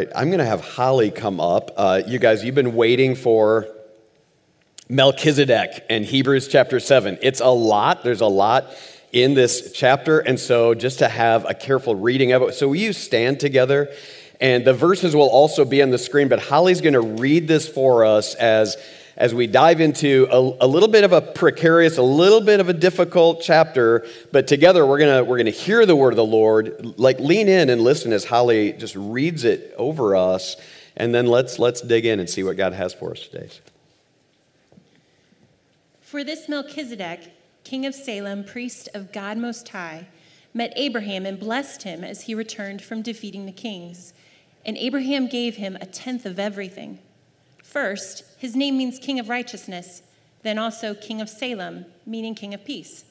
I'm going to have Holly come up. Uh, you guys, you've been waiting for Melchizedek and Hebrews chapter 7. It's a lot. There's a lot in this chapter. And so, just to have a careful reading of it. So, will you stand together? And the verses will also be on the screen, but Holly's going to read this for us as as we dive into a, a, little bit of a precarious, a little bit of a difficult chapter, but together we're gonna we're gonna hear the word of the Lord. Like lean in and listen as Holly just reads it over us, and then let's let's dig in and see what God has for us today. For this Melchizedek, king of Salem, priest of God Most High, met Abraham and blessed him as he returned from defeating the kings. And Abraham gave him a tenth of everything. First, his name means King of Righteousness, then also King of Salem, meaning King of Peace.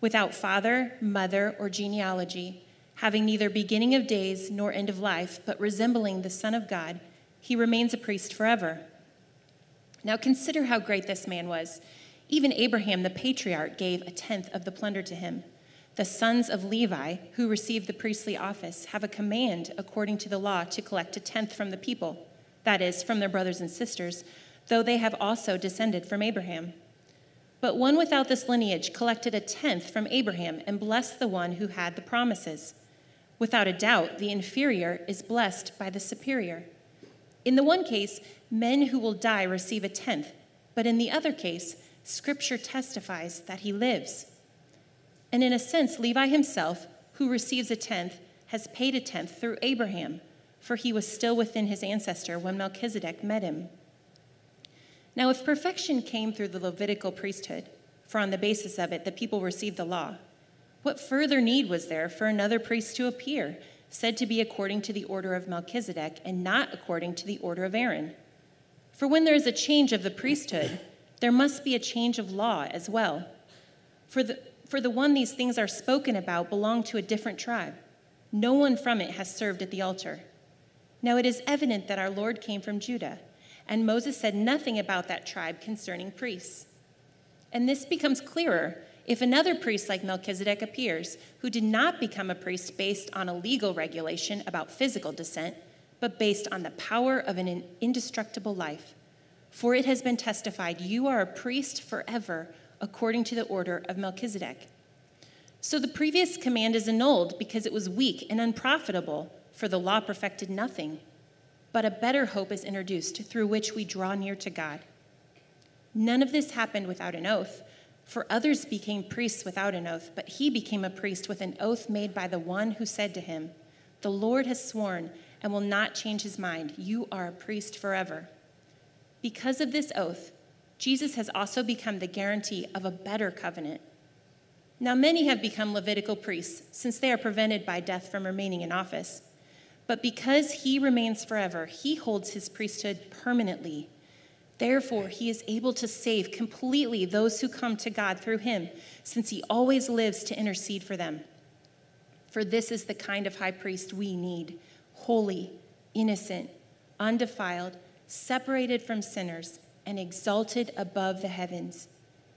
Without father, mother, or genealogy, having neither beginning of days nor end of life, but resembling the Son of God, he remains a priest forever. Now consider how great this man was. Even Abraham the patriarch gave a tenth of the plunder to him. The sons of Levi, who received the priestly office, have a command according to the law to collect a tenth from the people that is, from their brothers and sisters, though they have also descended from Abraham. But one without this lineage collected a tenth from Abraham and blessed the one who had the promises. Without a doubt, the inferior is blessed by the superior. In the one case, men who will die receive a tenth, but in the other case, Scripture testifies that he lives. And in a sense, Levi himself, who receives a tenth, has paid a tenth through Abraham for he was still within his ancestor when Melchizedek met him. Now, if perfection came through the Levitical priesthood, for on the basis of it the people received the law, what further need was there for another priest to appear, said to be according to the order of Melchizedek and not according to the order of Aaron? For when there is a change of the priesthood, there must be a change of law as well. For the, for the one these things are spoken about belonged to a different tribe. No one from it has served at the altar. Now it is evident that our Lord came from Judah, and Moses said nothing about that tribe concerning priests. And this becomes clearer if another priest like Melchizedek appears, who did not become a priest based on a legal regulation about physical descent, but based on the power of an indestructible life. For it has been testified, You are a priest forever, according to the order of Melchizedek. So the previous command is annulled because it was weak and unprofitable for the law perfected nothing, but a better hope is introduced through which we draw near to God. None of this happened without an oath, for others became priests without an oath, but he became a priest with an oath made by the one who said to him, The Lord has sworn and will not change his mind. You are a priest forever. Because of this oath, Jesus has also become the guarantee of a better covenant. Now, many have become Levitical priests since they are prevented by death from remaining in office. But because he remains forever, he holds his priesthood permanently. Therefore, he is able to save completely those who come to God through him, since he always lives to intercede for them. For this is the kind of high priest we need holy, innocent, undefiled, separated from sinners, and exalted above the heavens.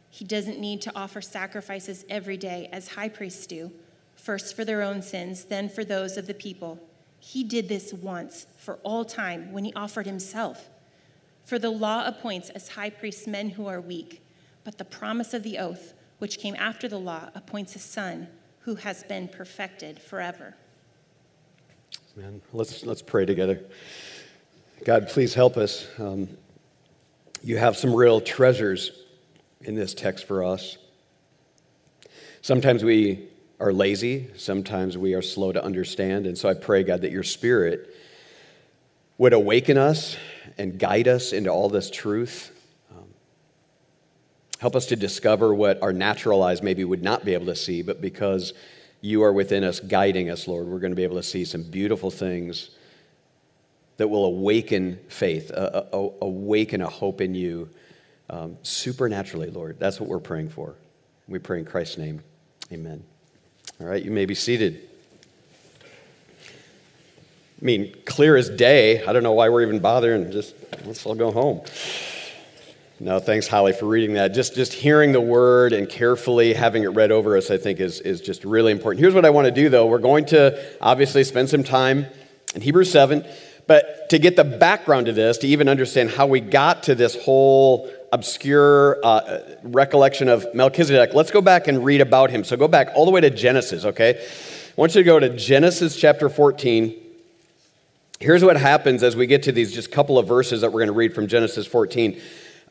He doesn't need to offer sacrifices every day as high priests do, first for their own sins, then for those of the people. He did this once for all time when he offered himself. For the law appoints as high priests men who are weak, but the promise of the oath, which came after the law, appoints a son who has been perfected forever. Amen. let's, let's pray together. God, please help us. Um, you have some real treasures in this text for us. Sometimes we are lazy, sometimes we are slow to understand. And so I pray, God, that your spirit would awaken us and guide us into all this truth. Um, help us to discover what our natural eyes maybe would not be able to see, but because you are within us, guiding us, Lord, we're going to be able to see some beautiful things that will awaken faith, awaken a hope in you um, supernaturally, Lord. That's what we're praying for. We pray in Christ's name. Amen. All right, you may be seated. I mean, clear as day. I don't know why we're even bothering. Just let's all go home. No, thanks, Holly, for reading that. Just, just hearing the word and carefully having it read over us, I think, is, is just really important. Here's what I want to do, though. We're going to obviously spend some time in Hebrews 7, But to get the background to this, to even understand how we got to this whole obscure uh, recollection of Melchizedek, let's go back and read about him. So go back all the way to Genesis, okay? I want you to go to Genesis chapter 14. Here's what happens as we get to these just couple of verses that we're going to read from Genesis 14.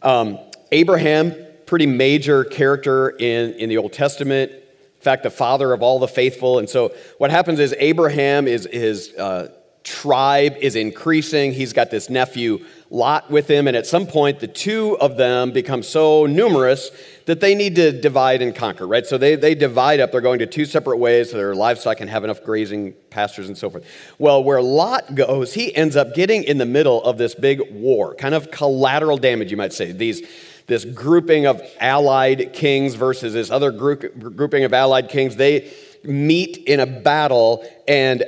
Um, Abraham, pretty major character in, in the Old Testament. In fact, the father of all the faithful. And so what happens is Abraham is his uh, tribe is increasing. He's got this nephew Lot with him, and at some point, the two of them become so numerous that they need to divide and conquer, right? So they, they divide up. They're going to two separate ways so their livestock can have enough grazing pastures and so forth. Well, where Lot goes, he ends up getting in the middle of this big war, kind of collateral damage, you might say. These this grouping of allied kings versus this other group, grouping of allied kings. They meet in a battle, and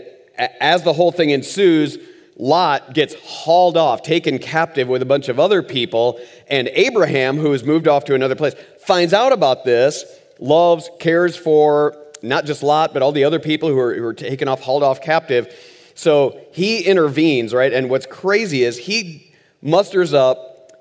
as the whole thing ensues, Lot gets hauled off, taken captive with a bunch of other people, and Abraham, who has moved off to another place, finds out about this, loves, cares for not just Lot, but all the other people who are, who are taken off, hauled off captive. So he intervenes, right? And what's crazy is he musters up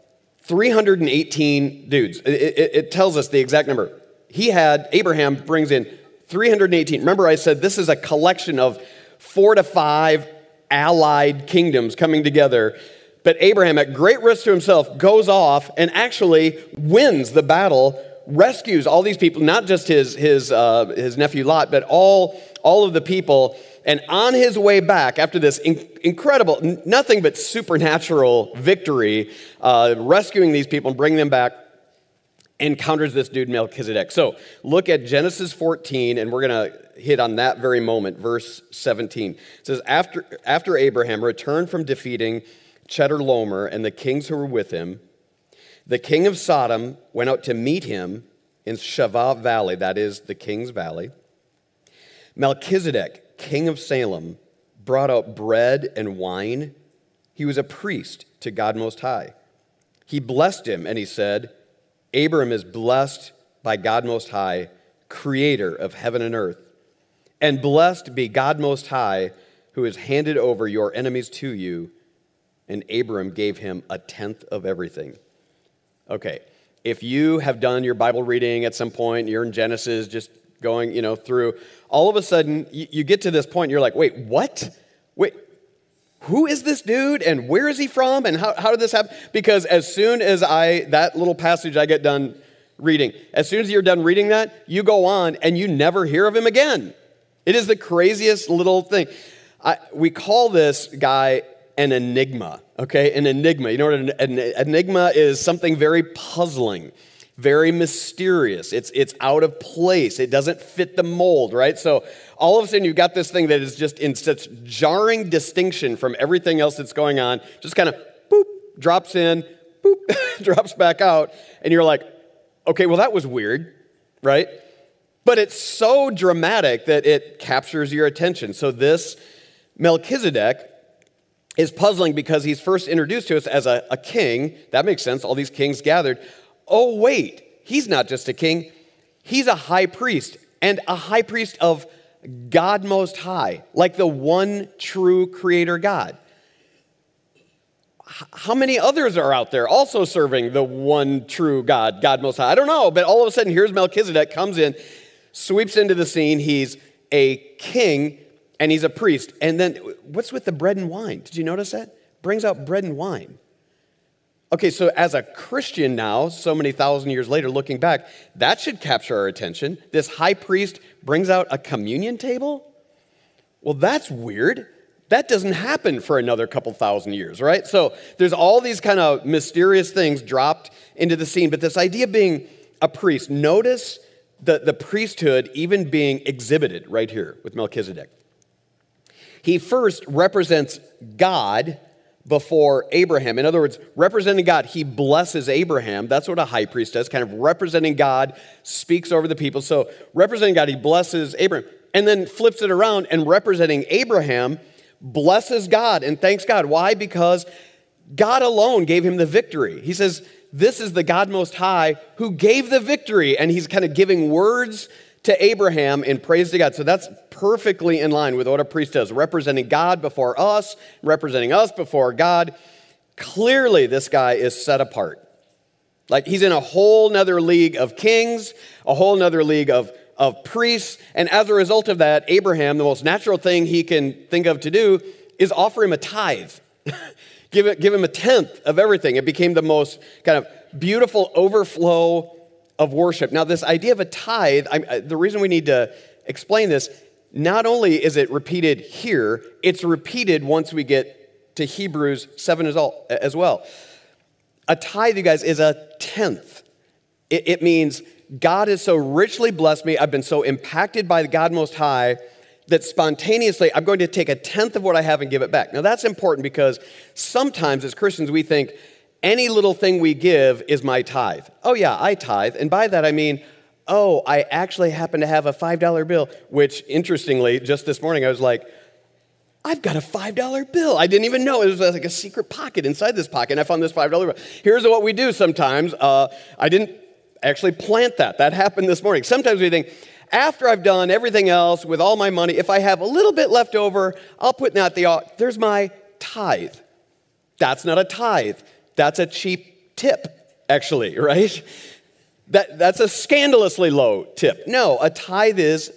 318 dudes. It, it, it tells us the exact number. He had, Abraham brings in 318. Remember, I said this is a collection of four to five allied kingdoms coming together. But Abraham, at great risk to himself, goes off and actually wins the battle, rescues all these people, not just his, his, uh, his nephew Lot, but all, all of the people. And on his way back, after this in- incredible, nothing but supernatural victory, uh, rescuing these people and bringing them back, encounters this dude Melchizedek. So look at Genesis 14, and we're going to hit on that very moment, verse 17. It says, After, after Abraham returned from defeating Chedorlaomer and the kings who were with him, the king of Sodom went out to meet him in Shaveh Valley, that is the king's valley. Melchizedek, king of Salem, brought out bread and wine. He was a priest to God Most High. He blessed him and he said, Abram is blessed by God Most High, creator of heaven and earth. And blessed be God Most High, who has handed over your enemies to you. And Abram gave him a tenth of everything. Okay, if you have done your Bible reading at some point, you're in Genesis, just going, you know, through, all of a sudden you, you get to this point, you're like, wait, what? Wait, who is this dude and where is he from and how, how did this happen? Because as soon as I, that little passage I get done reading, as soon as you're done reading that, you go on and you never hear of him again. It is the craziest little thing. I, we call this guy an enigma, okay? An enigma. You know what an, an enigma is? Something very puzzling, very mysterious. It's, it's out of place. It doesn't fit the mold, right? So all of a sudden you've got this thing that is just in such jarring distinction from everything else that's going on, just kind of boop, drops in, boop, drops back out, and you're like, okay, well, that was weird, right? But it's so dramatic that it captures your attention. So, this Melchizedek is puzzling because he's first introduced to us as a, a, king. That makes sense. All these kings gathered. Oh, wait, he's not just a king, he's a high priest, and a high priest of God Most High, like the one true creator God. How many others are out there also serving the one true God, God Most High? I don't know, but all of a sudden, here's Melchizedek comes in sweeps into the scene. He's a king and he's a priest. And then what's with the bread and wine? Did you notice that? Brings out bread and wine. Okay, so as a Christian now, so many thousand years later, looking back, that should capture our attention. This high priest brings out a communion table? Well, that's weird. That doesn't happen for another couple thousand years, right? So there's all these kind of mysterious things dropped into the scene. But this idea of being a priest, notice the, the priesthood even being exhibited right here with Melchizedek. He first represents God before Abraham. In other words, representing God, he blesses Abraham. That's what a high priest does, kind of representing God, speaks over the people. So, representing God, he blesses Abraham. And then flips it around and representing Abraham, blesses God and thanks God. Why? Because God alone gave him the victory. He says, this is the God Most High who gave the victory. And he's kind of giving words to Abraham in praise to God. So that's perfectly in line with what a priest does, representing God before us, representing us before God. Clearly, this guy is set apart. Like he's in a whole nother league of kings, a whole nother league of, of priests. And as a result of that, Abraham, the most natural thing he can think of to do is offer him a tithe. give, it, give him a tenth of everything. It became the most kind of beautiful overflow of worship. Now, this idea of a tithe, I, the reason we need to explain this, not only is it repeated here, it's repeated once we get to Hebrews 7 as well. A tithe, you guys, is a tenth. It, it means God has so richly blessed me, I've been so impacted by the God Most High that spontaneously I'm going to take a tenth of what I have and give it back. Now, that's important because sometimes as Christians we think any little thing we give is my tithe. Oh, yeah, I tithe. And by that I mean, oh, I actually happen to have a $5 bill, which interestingly, just this morning I was like, I've got a $5 bill. I didn't even know. It was like a secret pocket inside this pocket, and I found this $5 bill. Here's what we do sometimes. Uh, I didn't actually plant that. That happened this morning. Sometimes we think, after I've done everything else with all my money, if I have a little bit left over, I'll put that the there's my tithe. That's not a tithe. That's a cheap tip, actually, right? That, that's a scandalously low tip. No, a tithe is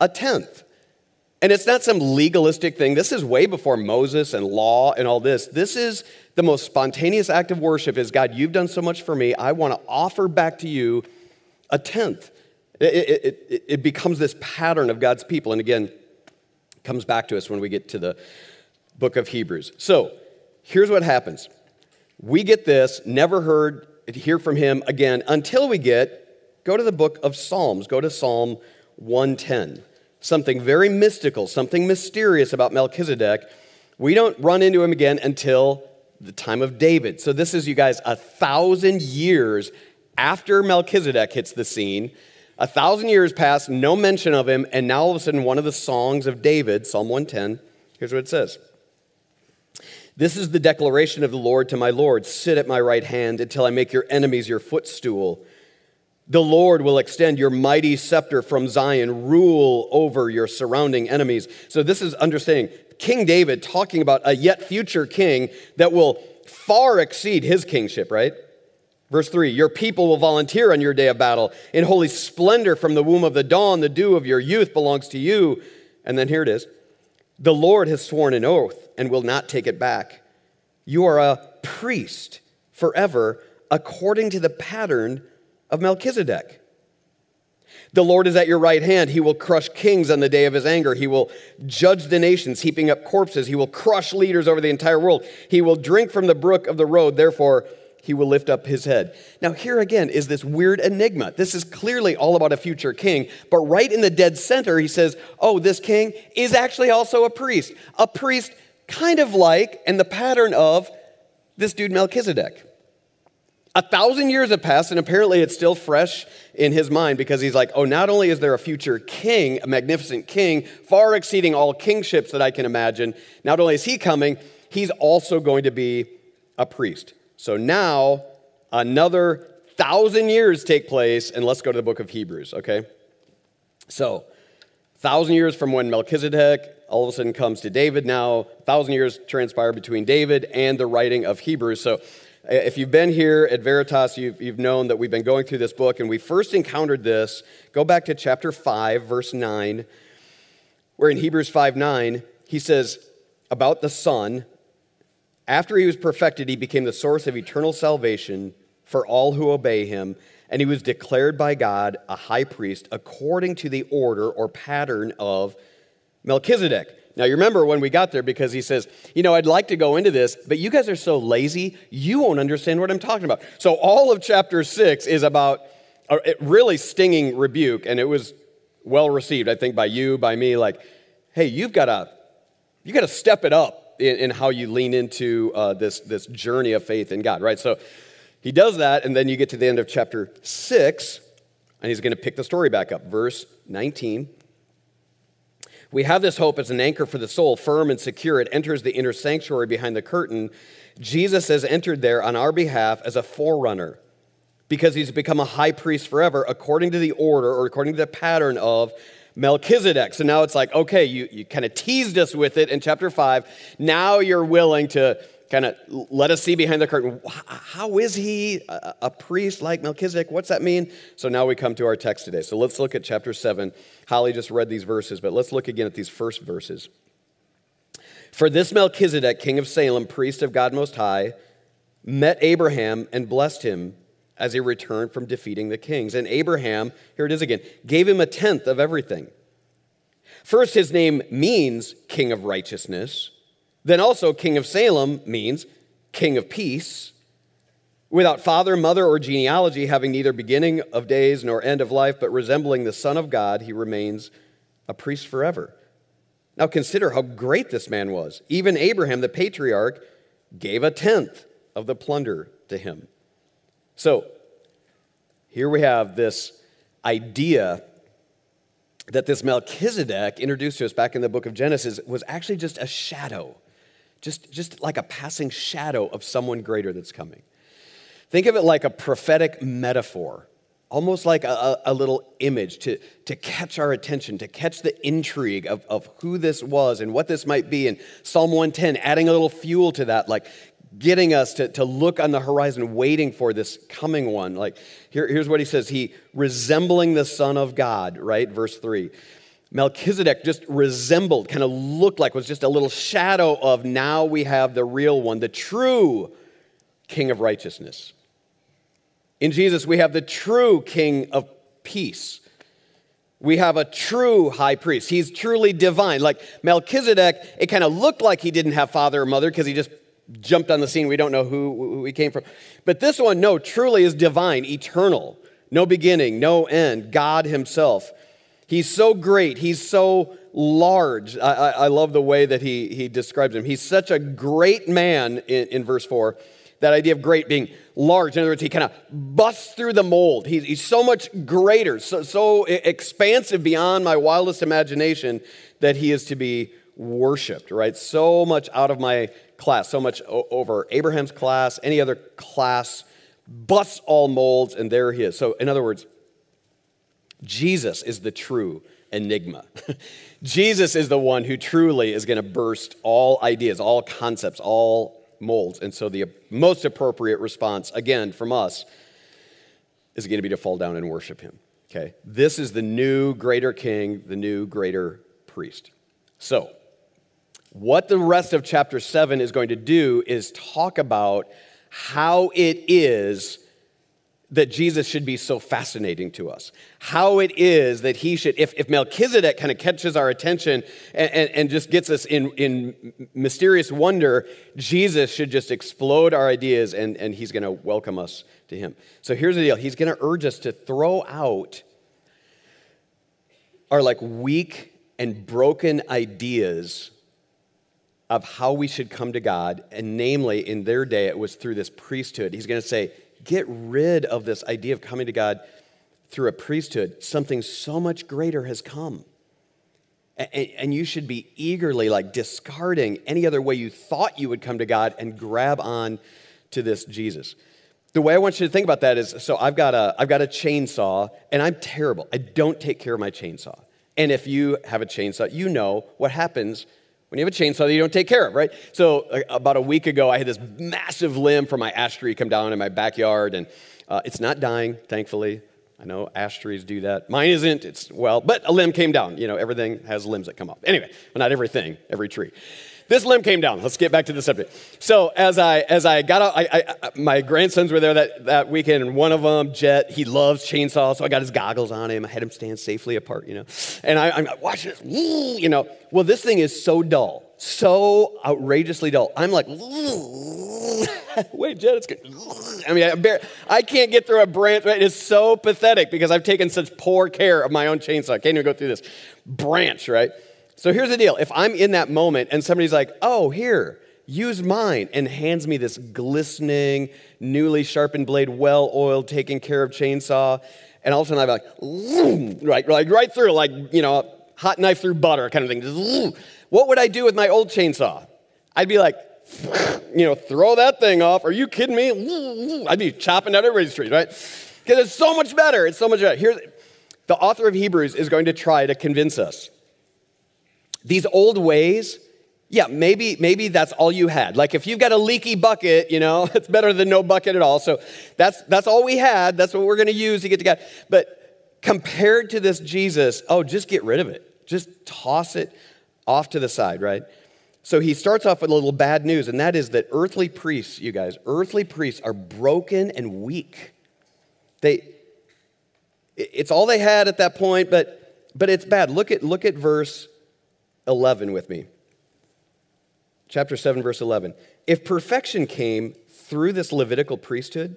a tenth. And it's not some legalistic thing. This is way before Moses and law and all this. This is the most spontaneous act of worship is God, you've done so much for me. I want to offer back to you a tenth. It, it, it, it becomes this pattern of God's people. And again, comes back to us when we get to the book of Hebrews. So here's what happens. We get this, never heard, hear from him again until we get, go to the book of Psalms, go to Psalm 110 something very mystical, something mysterious about Melchizedek. We don't run into him again until the time of David. So, this is, you guys, a thousand years after Melchizedek hits the scene. A thousand years pass, no mention of him, and now all of a sudden, one of the songs of David, Psalm 110, here's what it says This is the declaration of the Lord to my Lord Sit at my right hand until I make your enemies your footstool. The Lord will extend your mighty scepter from Zion, rule over your surrounding enemies. So, this is understanding King David talking about a yet future king that will far exceed his kingship, right? Verse 3 Your people will volunteer on your day of battle. In holy splendor from the womb of the dawn, the dew of your youth belongs to you. And then here it is The Lord has sworn an oath and will not take it back. You are a priest forever, according to the pattern of Melchizedek. The Lord is at your right hand. He will crush kings on the day of his anger. He will judge the nations, heaping up corpses. He will crush leaders over the entire world. He will drink from the brook of the road. Therefore, he will lift up his head. Now, here again is this weird enigma. This is clearly all about a future king, but right in the dead center, he says, Oh, this king is actually also a priest. A priest kind of like, and the pattern of, this dude Melchizedek. A thousand years have passed, and apparently it's still fresh in his mind because he's like, oh, not only is there a future king, a magnificent king, far exceeding all kingships that I can imagine, not only is he coming, he's also going to be a priest. So now another thousand years take place, and let's go to the book of Hebrews, okay? So, thousand years from when Melchizedek all of a sudden comes to David now, thousand years transpire between David and the writing of Hebrews. So, if you've been here at Veritas, you've, you've known that we've been going through this book, and we first encountered this. Go back to chapter 5, verse 9, where in Hebrews 5 9, he says about the Son, after he was perfected, he became the source of eternal salvation for all who obey him, and he was declared by God a high priest according to the order or pattern of Melchizedek. Now, you remember when we got there because he says, You know, I'd like to go into this, but you guys are so lazy, you won't understand what I'm talking about. So, all of chapter six is about a really stinging rebuke, and it was well received, I think, by you, by me. Like, hey, you've got to you got to step it up in, in, how you lean into uh, this, this journey of faith in God, right? So, he does that, and then you get to the end of chapter six, and he's going to pick the story back up. Verse 19. We have this hope as an anchor for the soul, firm and secure. It enters the inner sanctuary behind the curtain. Jesus has entered there on our behalf as a forerunner because he's become a high priest forever according to the order or according to the pattern of Melchizedek. So now it's like, okay, you, you kind of teased us with it in chapter 5. Now you're willing to kind of let us see behind the curtain. How is he a, a priest like Melchizedek? What's that mean? So now we come to our text today. So let's look at chapter 7. Holly just read these verses, but let's look again at these first verses. For this Melchizedek, king of Salem, priest of God Most High, met Abraham and blessed him as he returned from defeating the kings. And Abraham, here it is again, gave him a tenth of everything. First, his name means king of righteousness. Then also, King of Salem means King of Peace. Without father, mother, or genealogy, having neither beginning of days nor end of life, but resembling the Son of God, he remains a priest forever. Now consider how great this man was. Even Abraham, the patriarch, gave a tenth of the plunder to him. So here we have this idea that this Melchizedek introduced to us back in the book of Genesis was actually just a shadow just, just like a passing shadow of someone greater that's coming. Think of it like a prophetic metaphor, almost like a, a, little image to, to catch our attention, to catch the intrigue of, of who this was and what this might be. And Psalm 110, adding a little fuel to that, like getting us to, to look on the horizon, waiting for this coming one. Like, here, here's what he says He resembling the Son of God, right? Verse 3. Melchizedek just resembled, kind of looked like, was just a little shadow of now we have the real one, the true King of righteousness. In Jesus, we have the true King of peace. We have a true high priest. He's truly divine. Like Melchizedek, it kind of looked like he didn't have father or mother because he just jumped on the scene. We don't know who, who he came from. But this one, no, truly is divine, eternal, no beginning, no end, God Himself. He's so great. He's so large. I, I, I, love the way that he, he describes him. He's such a great man in, in verse 4. That idea of great being large. In other words, he kind of busts through the mold. He's, he's so much greater, so, so expansive beyond my wildest imagination that he is to be worshiped, right? So much out of my class, so much over Abraham's class, any other class, busts all molds, and there he is. So, in other words, Jesus is the true enigma. Jesus is the one who truly is going to burst all ideas, all concepts, all molds. And so the most appropriate response, again, from us, is going to be to fall down and worship him. Okay? This is the new greater king, the new greater priest. So, what the rest of chapter 7 is going to do is talk about how it is that Jesus should be so fascinating to us. How it is that he should, if, if Melchizedek kind of catches our attention and, and, and, just gets us in, in mysterious wonder, Jesus should just explode our ideas and, and he's going to welcome us to him. So here's the deal he's going to urge us to throw out our like weak and broken ideas of how we should come to God. And namely, in their day, it was through this priesthood. He's going to say, get rid of this idea of coming to God through a priesthood. Something so much greater has come. And you should be eagerly like discarding any other way you thought you would come to God and grab on to this Jesus. The way I want you to think about that is so I've got a I've got a chainsaw and I'm terrible. I don't take care of my chainsaw. And if you have a chainsaw, you know what happens when you have a chainsaw that you don't take care of, right? So, about a week ago, I had this massive limb from my ash tree come down in my backyard, and uh, it's not dying, thankfully. I know ash trees do that. Mine isn't. It's, well, but a limb came down. You know, everything has limbs that come off. Anyway, well, not everything, every tree. This limb came down. Let's get back to the subject. So as I as I got out, I, I, my grandsons were there that, that weekend, and one of them, Jet, he loves chainsaws, so I got his goggles on him. I had him stand safely apart, you know. And I, am watching this, you know. Well, this thing is so dull, so outrageously dull. I'm like, wait, Jet, it's good. I mean, I, bear, I can't get through a branch. Right? It's so pathetic because I've taken such poor care of my own chainsaw. I can't even go through this branch, right? So here's the deal if I'm in that moment and somebody's like, oh, here, use mine, and hands me this glistening, newly sharpened blade, well oiled, taken care of chainsaw, and all of a sudden I'm like, right, like right through, like, you know, hot knife through butter kind of thing. what would I do with my old chainsaw? I'd be like, you know, throw that thing off. Are you kidding me? I'd be chopping down everybody's trees, right? Because it's so much better. It's so much better. Here, the author of Hebrews is going to try to convince us. These old ways, yeah, maybe, maybe that's all you had. Like if you've got a leaky bucket, you know, it's better than no bucket at all. So that's, that's all we had. That's what we're going to use to get to God. But compared to this Jesus, oh, just get rid of it. Just toss it off to the side, right? So he starts off with a little bad news, and that is that earthly priests, you guys, earthly priests are broken and weak. They, it's all they had at that point, but, but it's bad. Look at, look at verse 11 with me. Chapter 7, verse 11. If perfection came through this Levitical priesthood,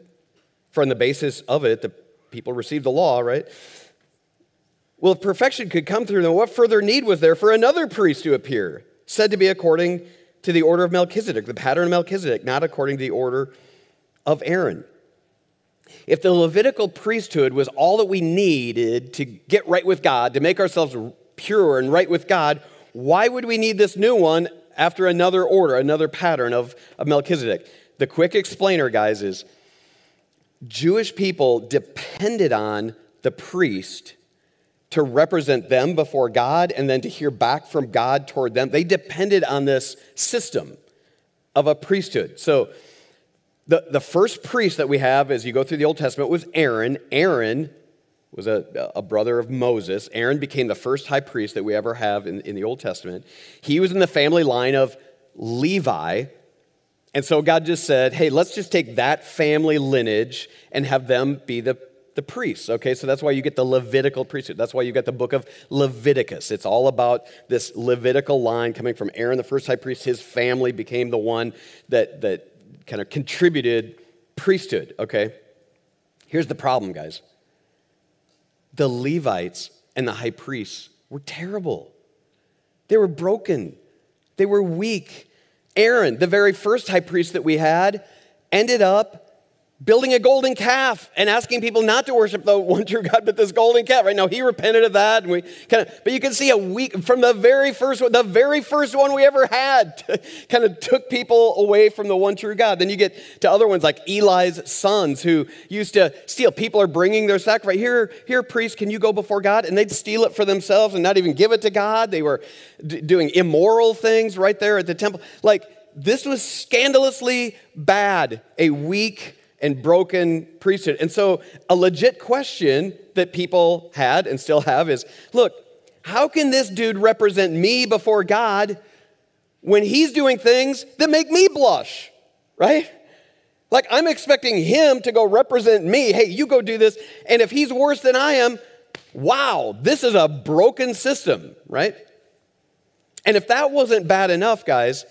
for on the basis of it, the people received the law, right? Well, if perfection could come through, then what further need was there for another priest to appear, said to be according to the order of Melchizedek, the pattern of Melchizedek, not according to the order of Aaron? If the Levitical priesthood was all that we needed to get right with God, to make ourselves pure and right with God, why would we need this new one after another order, another pattern of, of Melchizedek? The quick explainer, guys, is Jewish people depended on the priest to represent them before God and then to hear back from God toward them. They depended on this system of a priesthood. So, the, the first priest that we have as you go through the Old Testament was Aaron. Aaron was a, a brother of Moses. Aaron became the first high priest that we ever have in, in the Old Testament. He was in the family line of Levi. And so God just said, hey, let's just take that family lineage and have them be the, the priests. Okay, so that's why you get the Levitical priesthood. That's why you get the book of Leviticus. It's all about this Levitical line coming from Aaron, the first high priest. His family became the one that, that kind of contributed priesthood. Okay, here's the problem, guys the Levites and the high priests were terrible. They were broken, they were weak. Aaron, the very first high priest that we had, ended up building a golden calf and asking people not to worship the one true God, but this golden calf. Right now, he repented of that, and we kind of. But you can see a week from the very first one, the very first one we ever had, kind of took people away from the one true God. Then you get to other ones like Eli's sons, who used to steal. People are bringing their sacrifice here. Here, priest, can you go before God? And they'd steal it for themselves and not even give it to God. They were d- doing immoral things right there at the temple. Like this was scandalously bad. A weak and broken priesthood. And so, a legit question that people had and still have is look, how can this dude represent me before God when he's doing things that make me blush, right? Like, I'm expecting him to go represent me. Hey, you go do this. And if he's worse than I am, wow, this is a broken system, right? And if that wasn't bad enough, guys,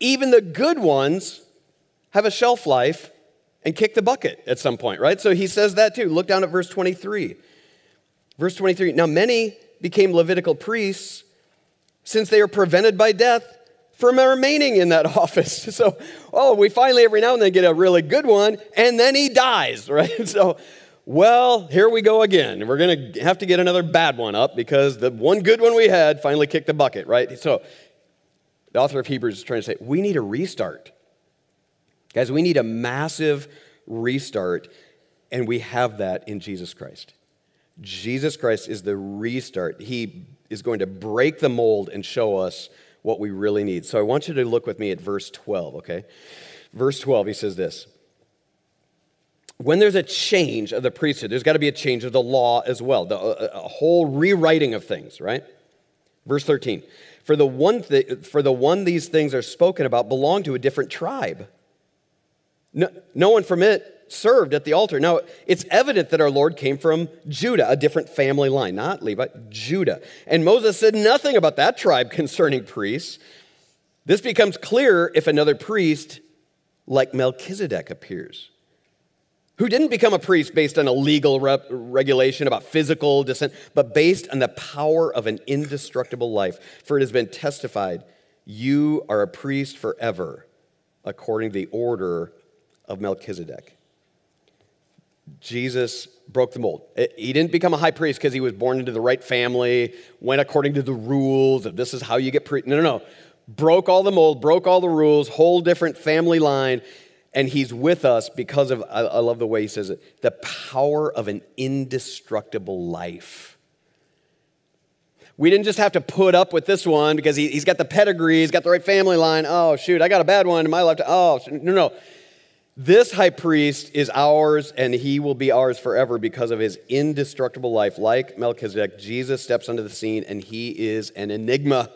even the good ones have a shelf life and kick the bucket at some point, right? So he says that too. Look down at verse 23. Verse 23 Now many became Levitical priests since they are prevented by death from remaining in that office. So, oh, we finally every now and then get a really good one, and then he dies, right? So, well, here we go again. We're going to have to get another bad one up because the one good one we had finally kicked the bucket, right? So, the author of Hebrews is trying to say, we need a restart. Guys, we need a massive restart, and we have that in Jesus Christ. Jesus Christ is the restart. He is going to break the mold and show us what we really need. So I want you to look with me at verse 12, okay? Verse 12, he says this When there's a change of the priesthood, there's got to be a change of the law as well, the, uh, a, a whole rewriting of things, right? Verse 13 For the, one th- for the one these things are spoken about belong to a different tribe no, no one from it served at the altar. Now, it's evident that our Lord came from Judah, a different family line, not Levi, Judah. And Moses said nothing about that tribe concerning priests. This becomes clearer if another priest like Melchizedek appears, who didn't become a priest based on a legal rep- regulation about physical descent, but based on the power of an indestructible life. For it has been testified, you are a priest forever, according to the order of Melchizedek. Jesus broke the mold. He didn't become a high priest because he was born into the right family, went according to the rules of this is how you get priest. No, no, no. broke all the mold, broke all the rules, whole different family line, and he's with us because of, I, I love the way he says it, the power of an indestructible life. We didn't just have to put up with this one because he, has got the pedigree, he's got the right family line. Oh, shoot, I got a bad one in my lifetime. Oh, no, no. This high priest is ours and he will be ours forever because of his indestructible life. Like Melchizedek, Jesus steps onto the scene and he is an enigma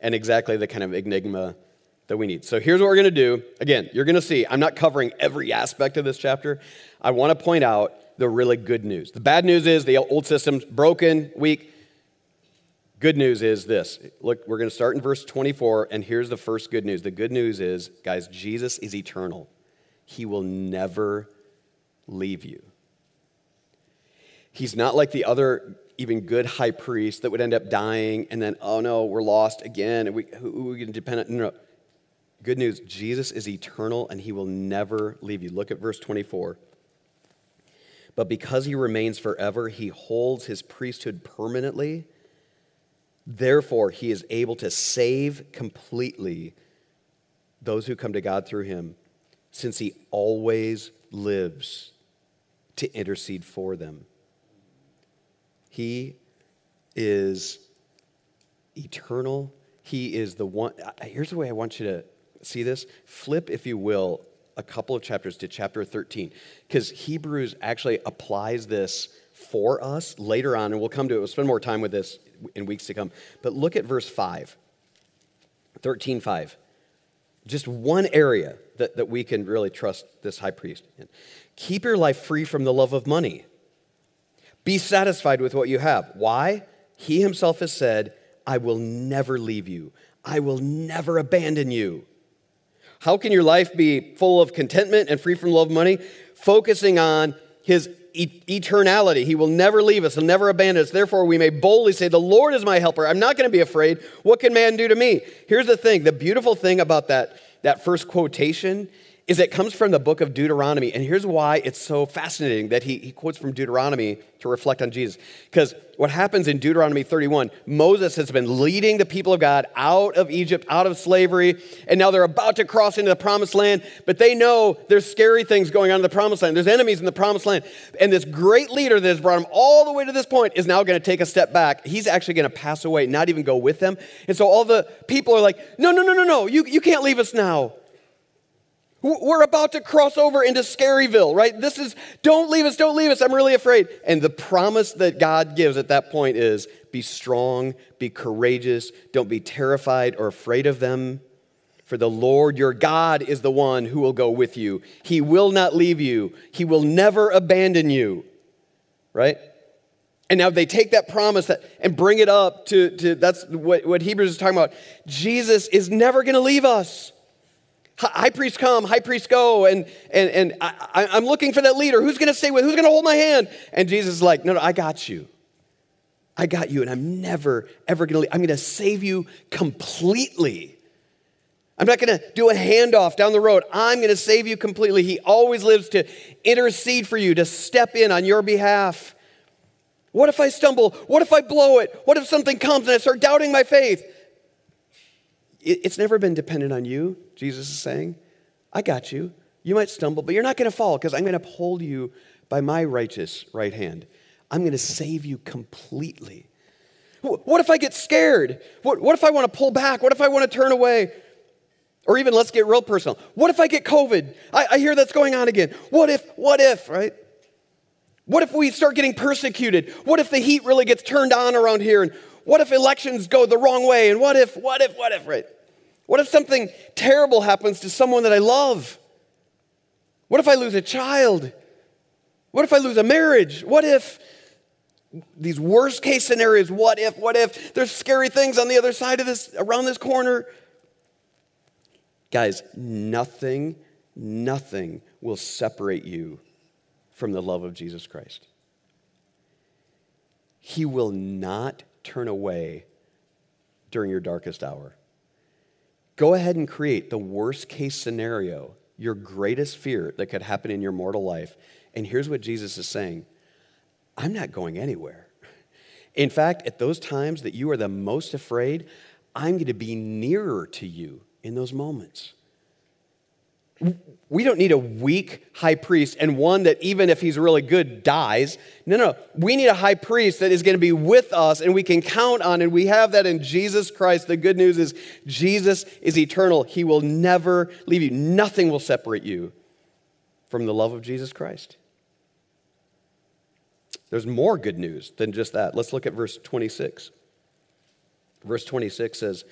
and exactly the kind of enigma that we need. So here's what we're going to do. Again, you're going to see, I'm not covering every aspect of this chapter. I want to point out the really good news. The bad news is the old system's broken, weak. Good news is this. Look, we're going to start in verse 24, and here's the first good news. The good news is, guys, Jesus is eternal. He will never leave you. He's not like the other even good high priest that would end up dying and then, oh no, we're lost again. And we, who, are we going to depend on? No, no. Good news Jesus is eternal and he will never leave you. Look at verse 24. But because he remains forever, he holds his priesthood permanently. Therefore, he is able to save completely those who come to God through him since he always lives to intercede for them. He is eternal. He is the one. Here's the way I want you to see this. Flip, if you will, a couple of chapters to chapter 13, because Hebrews actually applies this for us later on, and we'll come to it. We'll spend more time with this in weeks to come. But look at verse 5, 13 5 just one area that, that we can really trust this high priest in. Keep your life free from the love of money. Be satisfied with what you have. Why? He himself has said, I will never leave you, I will never abandon you. How can your life be full of contentment and free from love of money? Focusing on his eternality. He will never leave us, he'll never abandon us. Therefore, we may boldly say, The Lord is my helper. I'm not going to be afraid. What can man do to me? Here's the thing the beautiful thing about that, that first quotation is it comes from the book of Deuteronomy. And here's why it's so fascinating that he, he quotes from Deuteronomy to reflect on Jesus. Because what happens in Deuteronomy 31, Moses has been leading the people of God out of Egypt, out of slavery, and now they're about to cross into the promised land, but they know there's scary things going on in the promised land. There's enemies in the promised land. And this great leader that has brought them all the way to this point is now going to take a step back. He's actually going to pass away, not even go with them. And so all the people are like, no, no, no, no, no, you, you can't leave us now. We're about to cross over into Scaryville, right? This is, don't leave us, don't leave us. I'm really afraid. And the promise that God gives at that point is be strong, be courageous, don't be terrified or afraid of them. For the Lord your God is the one who will go with you. He will not leave you, He will never abandon you, right? And now they take that promise that, and bring it up to, to that's what, what Hebrews is talking about. Jesus is never going to leave us high priest come, high priest go, and, and, and I, am looking for that leader. Who's going to stay with? Who's going to hold my hand? And Jesus is like, no, no, I got you. I got you, and I'm never, ever going to leave. I'm going to save you completely. I'm not going to do a handoff down the road. I'm going to save you completely. He always lives to intercede for you, to step in on your behalf. What if I stumble? What if I blow it? What if something comes and I start doubting my faith? It's never been dependent on you, Jesus is saying. I got you. You might stumble, but you're not going to fall because I'm going to uphold you by my righteous right hand. I'm going to save you completely. What if I get scared? What, what if I want to pull back? What if I want to turn away? Or even let's get real personal. What if I get COVID? I, I hear that's going on again. What if, what if, right? What if we start getting persecuted? What if the heat really gets turned on around here? And what if elections go the wrong way? And what if, what if, what if, right? What if something terrible happens to someone that I love? What if I lose a child? What if I lose a marriage? What if these worst case scenarios, what if, what if there's scary things on the other side of this, around this corner? Guys, nothing, nothing will separate you from the love of Jesus Christ. He will not turn away during your darkest hour. Go ahead and create the worst case scenario, your greatest fear that could happen in your mortal life. And here's what Jesus is saying I'm not going anywhere. In fact, at those times that you are the most afraid, I'm going to be nearer to you in those moments. We don't need a weak high priest and one that, even if he's really good, dies. No, no. No. We need a high priest that is going to be with us and we can count on, and we have that in Jesus Christ. The good news is Jesus is eternal. He will never leave you, nothing will separate you from the love of Jesus Christ. There's more good news than just that. Let's look at verse 26. Verse 26 says,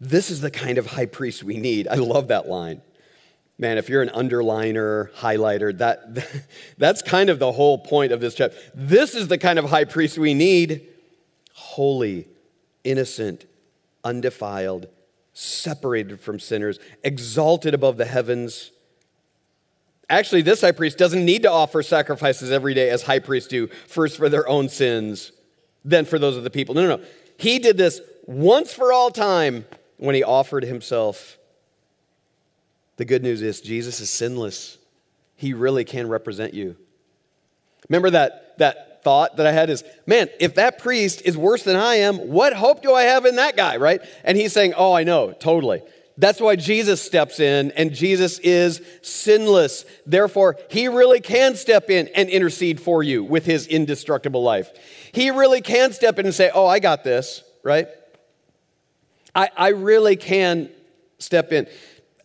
This is the kind of high priest we need. I love that line. Man, if you're an underliner, highlighter, that, that's kind of the whole point of this chapter. This is the kind of high priest we need holy, innocent, undefiled, separated from sinners, exalted above the heavens. Actually, this high priest doesn't need to offer sacrifices every day as high priests do, first for their own sins, then for those of the people. No, no, no. He did this once for all time when he offered himself. The good news is Jesus is sinless. He really can represent you. Remember that, that thought that I had is, man, if that priest is worse than I am, what hope do I have in that guy, right? And he's saying, oh, I know, totally. That's why Jesus steps in, and Jesus is sinless. Therefore, he really can step in and intercede for you with his indestructible life. He really can step in and say, Oh, I got this, right? I, I really can step in.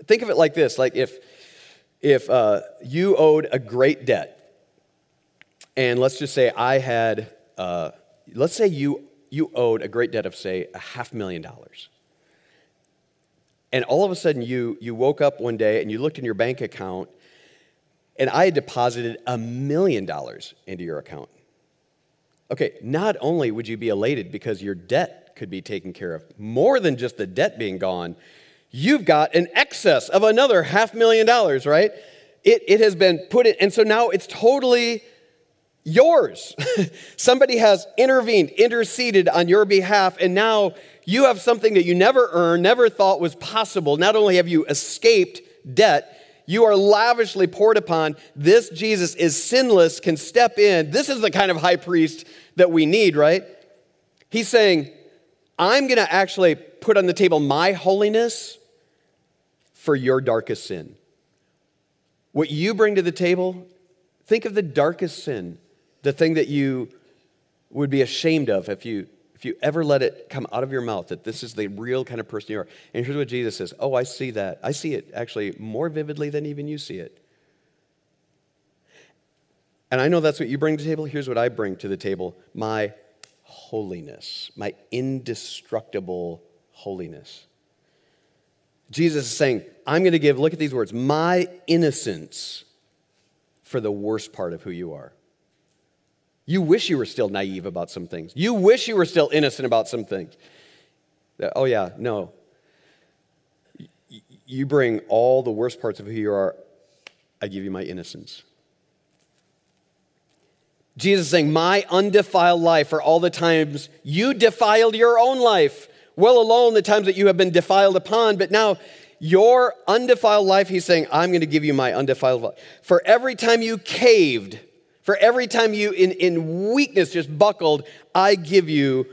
Think of it like this like if, if uh, you owed a great debt, and let's just say I had, uh, let's say you, you owed a great debt of, say, a half million dollars and all of a sudden you, you woke up one day and you looked in your bank account and I had deposited a million dollars into your account. Okay, not only would you be elated because your debt could be taken care of, more than just the debt being gone, you've got an excess of another half million dollars, right? It, it has been put in, and so now it's totally yours. Somebody has intervened, interceded on your behalf, and now you have something that you never earned, never thought was possible. Not only have you escaped debt, you are lavishly poured upon. This Jesus is sinless, can step in. This is the kind of high priest that we need, right? He's saying, I'm going to actually put on the table my holiness for your darkest sin. What you bring to the table, think of the darkest sin, the thing that you would be ashamed of if you if you ever let it come out of your mouth that this is the real kind of person you are. And here's what Jesus says Oh, I see that. I see it actually more vividly than even you see it. And I know that's what you bring to the table. Here's what I bring to the table my holiness, my indestructible holiness. Jesus is saying, I'm going to give, look at these words, my innocence for the worst part of who you are. You wish you were still naive about some things. You wish you were still innocent about some things. Uh, oh, yeah, no. You bring all the worst parts of who you are, I give you my innocence. Jesus is saying, My undefiled life for all the times you defiled your own life, well alone the times that you have been defiled upon, but now your undefiled life, he's saying, I'm going to give you my undefiled life. For every time you caved, for every time you, in, in weakness, just buckled, I give you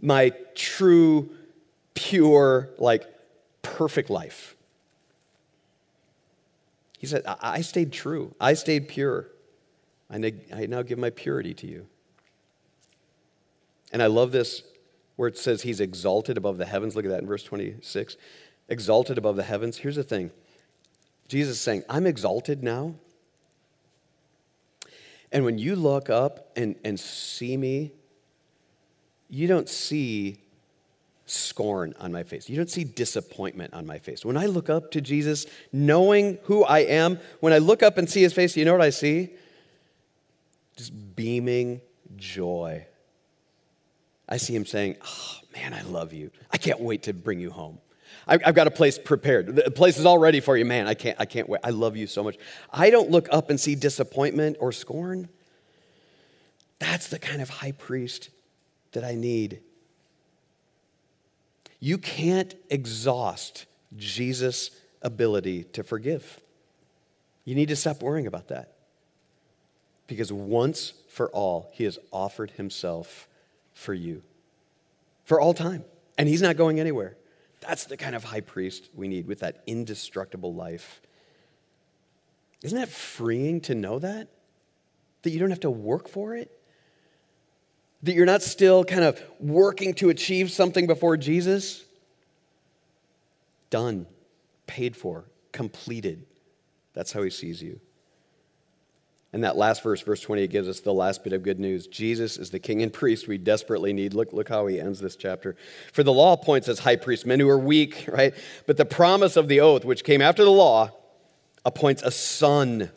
my true, pure, like perfect life. He said, I stayed true. I stayed pure. I, ne- I now give my purity to you. And I love this where it says he's exalted above the heavens. Look at that in verse 26. Exalted above the heavens. Here's the thing Jesus is saying, I'm exalted now and when you look up and, and see me, you don't see scorn on my face. You don't see disappointment on my face. When I look up to Jesus, knowing who I am, when I look up and see his face, you know what I see? Just beaming joy. I see him saying, Oh, man, I love you. I can't wait to bring you home. I've got a place prepared. The place is all ready for you. Man, I can't, I can't wait. I love you so much. I don't look up and see disappointment or scorn. That's the kind of high priest that I need. You can't exhaust Jesus' ability to forgive. You need to stop worrying about that. Because once for all, he has offered himself for you for all time. and he's not going anywhere. That's the kind of high priest we need with that indestructible life. Isn't that freeing to know that? That you don't have to work for it? That you're not still kind of working to achieve something before Jesus? Done, paid for, completed. That's how he sees you. And that last verse, verse 20, gives us the last bit of good news. Jesus is the king and priest we desperately need. Look, look how he ends this chapter. For the law appoints as high priests men who are weak, right? But the promise of the oath, which came after the law, appoints a son.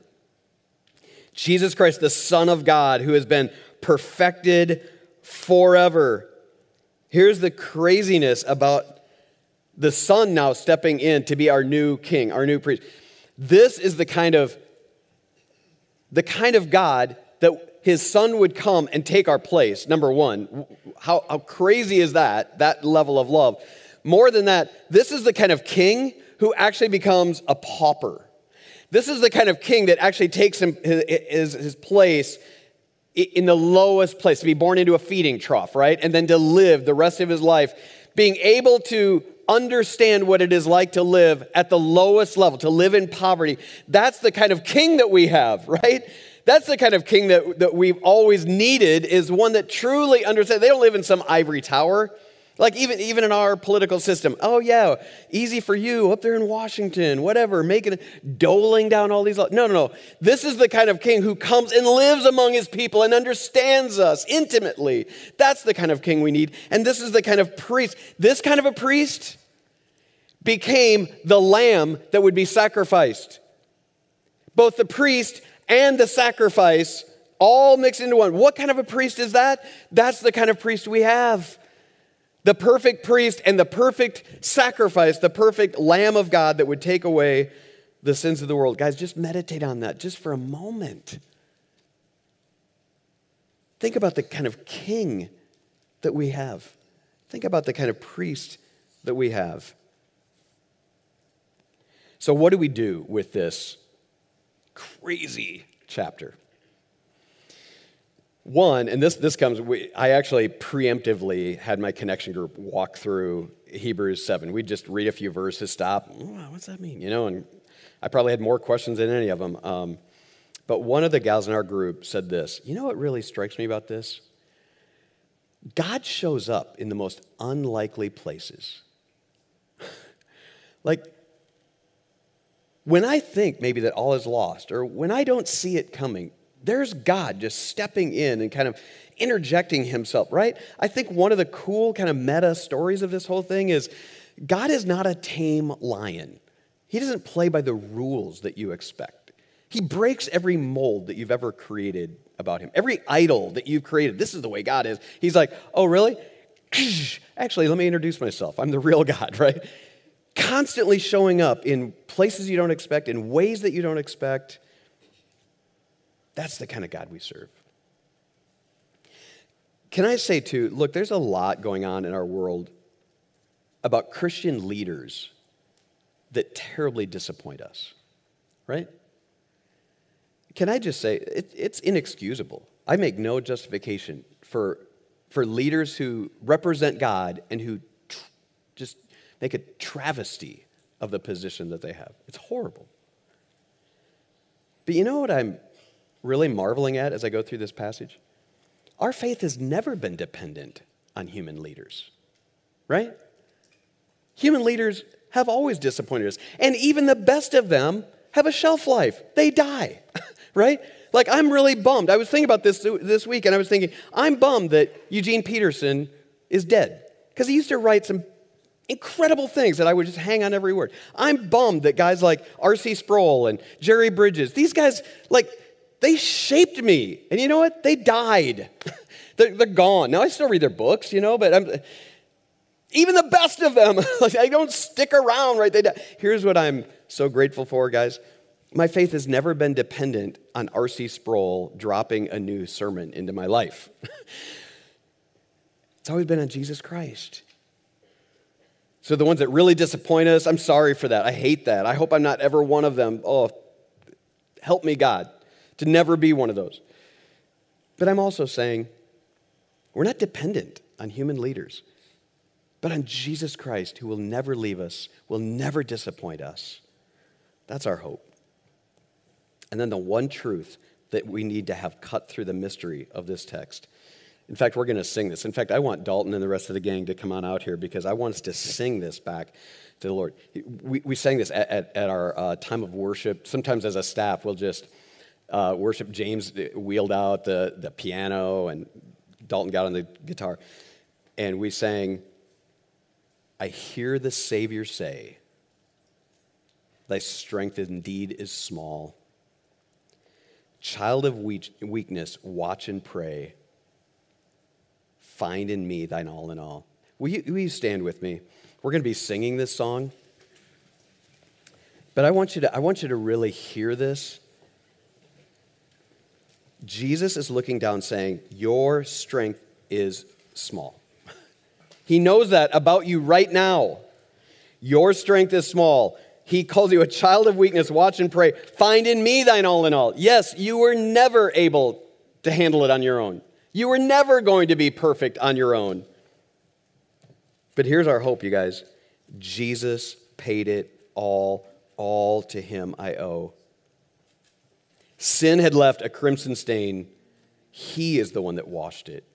Jesus Christ, the Son of God, who has been perfected forever. Here's the craziness about the Son now stepping in to be our new king, our new priest. This is the kind of the kind of God that his son would come and take our place. Number one, how, how crazy is that, that level of love? More than that, this is the kind of king who actually becomes a pauper. This is the kind of king that actually takes him, his, his place in the lowest place, to be born into a feeding trough, right? And then to live the rest of his life, being able to understand what it is like to live at the lowest level, to live in poverty. That's the kind of king that we have, right? That's the kind of king that, that we've always needed, is one that truly understands. They don't live in some ivory tower. Like even, even in our political system, oh yeah, easy for you up there in Washington, whatever, making doling down all these. No, no, no. This is the kind of king who comes and lives among his people and understands us intimately. That's the kind of king we need. And this is the kind of priest. This kind of a priest became the lamb that would be sacrificed. Both the priest and the sacrifice all mixed into one. What kind of a priest is that? That's the kind of priest we have the perfect priest and the perfect sacrifice, the perfect Lamb of God that would take away the sins of the world. Guys, just meditate on that just for a moment. Think about the kind of king that we have. Think about the kind of priest that we have. So, what do we do with this crazy chapter? One, and this, this comes, we, I actually preemptively had my connection group walk through Hebrews 7. We'd just read a few verses, stop, what's that mean? You know, and I probably had more questions than any of them. Um, but one of the gals in our group said this You know what really strikes me about this? God shows up in the most unlikely places. like, when I think maybe that all is lost, or when I don't see it coming, there's God just stepping in and kind of interjecting himself, right? I think one of the cool kind of meta stories of this whole thing is God is not a tame lion. He doesn't play by the rules that you expect. He breaks every mold that you've ever created about him. Every idol that you've created, this is the way God is. He's like, oh, really? Actually, let me introduce myself. I'm the real God, right? Constantly showing up in places you don't expect, in ways that you don't expect. That's the kind of God we serve. Can I say, too, look, there's a lot going on in our world about Christian leaders that terribly disappoint us, right? Can I just say, it, it's inexcusable. I make no justification for, for leaders who represent God and who tr- just make a travesty of the position that they have. It's horrible. But you know what I'm really marveling at as I go through this passage? Our faith has never been dependent on human leaders, right? Human leaders have always disappointed us. And even the best of them have a shelf life, they die, right? Like, I'm really bummed. I was thinking about this this week, and I was thinking, I'm bummed that Eugene Peterson is dead because he used to write some incredible things that I would just hang on every word. I'm bummed that guys like R.C. Sproul and Jerry Bridges, these guys, like, they shaped me. And you know what? They died. they're, they're, gone. Now, I still read their books, you know, but I'm, even the best of them, like, they don't stick around, right? They die. Here's what I'm so grateful for, guys. My faith has never been dependent on R.C. Sproul dropping a new sermon into my life. it's always been on Jesus Christ. So, the ones that really disappoint us, I'm sorry for that. I hate that. I hope I'm not ever one of them. Oh, help me, God to never be one of those. But I'm also saying we're not dependent on human leaders. but on Jesus Christ, who will never leave us, will never disappoint us. That's our hope. And then the one truth that we need to have cut through the mystery of this text. In fact, we're going to sing this. In fact, I want Dalton and the rest of the gang to come on out here because I want us to sing this back to the Lord. We, we sang this at, at, at our uh, time of worship. Sometimes as a staff, we'll just uh, worship. James wheeled out the, the piano and Dalton got on the guitar. And we sang, I hear the Savior say, Thy strength indeed is small. Child of weakness, watch and pray. Find in me thine all in all. Will you, will you stand with me? We're going to be singing this song. But I want you to, I want you to really hear this. Jesus is looking down saying, Your strength is small. He knows that about you right now. Your strength is small. He calls you a child of weakness. Watch and pray. Find in me thine all in all. Yes, you were never able to handle it on your own. You were never going to be perfect on your own. But here's our hope, you guys Jesus paid it all, all to him I owe. Sin had left a crimson stain. He is the one that washed it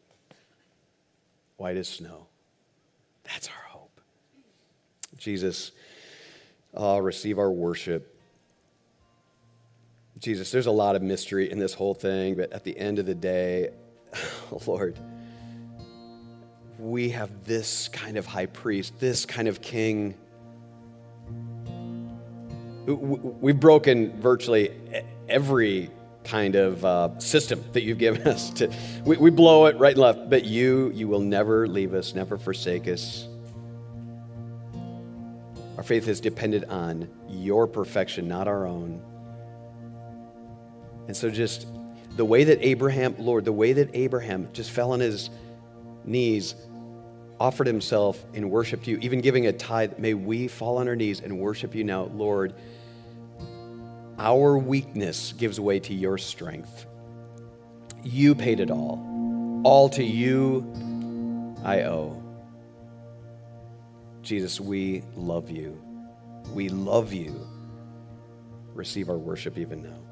white as snow. That's our hope. Jesus, uh, receive our worship. Jesus, there's a lot of mystery in this whole thing, but at the end of the day, Lord, we have this kind of high priest, this kind of king. We've broken virtually every kind of uh, system that you've given us to we, we blow it right and left but you you will never leave us never forsake us. Our faith is dependent on your perfection not our own. And so just the way that abraham lord the way that abraham just fell on his knees offered himself in worship to you even giving a tithe may we fall on our knees and worship you now lord our weakness gives way to your strength. You paid it all. All to you I owe. Jesus, we love you. We love you. Receive our worship even now.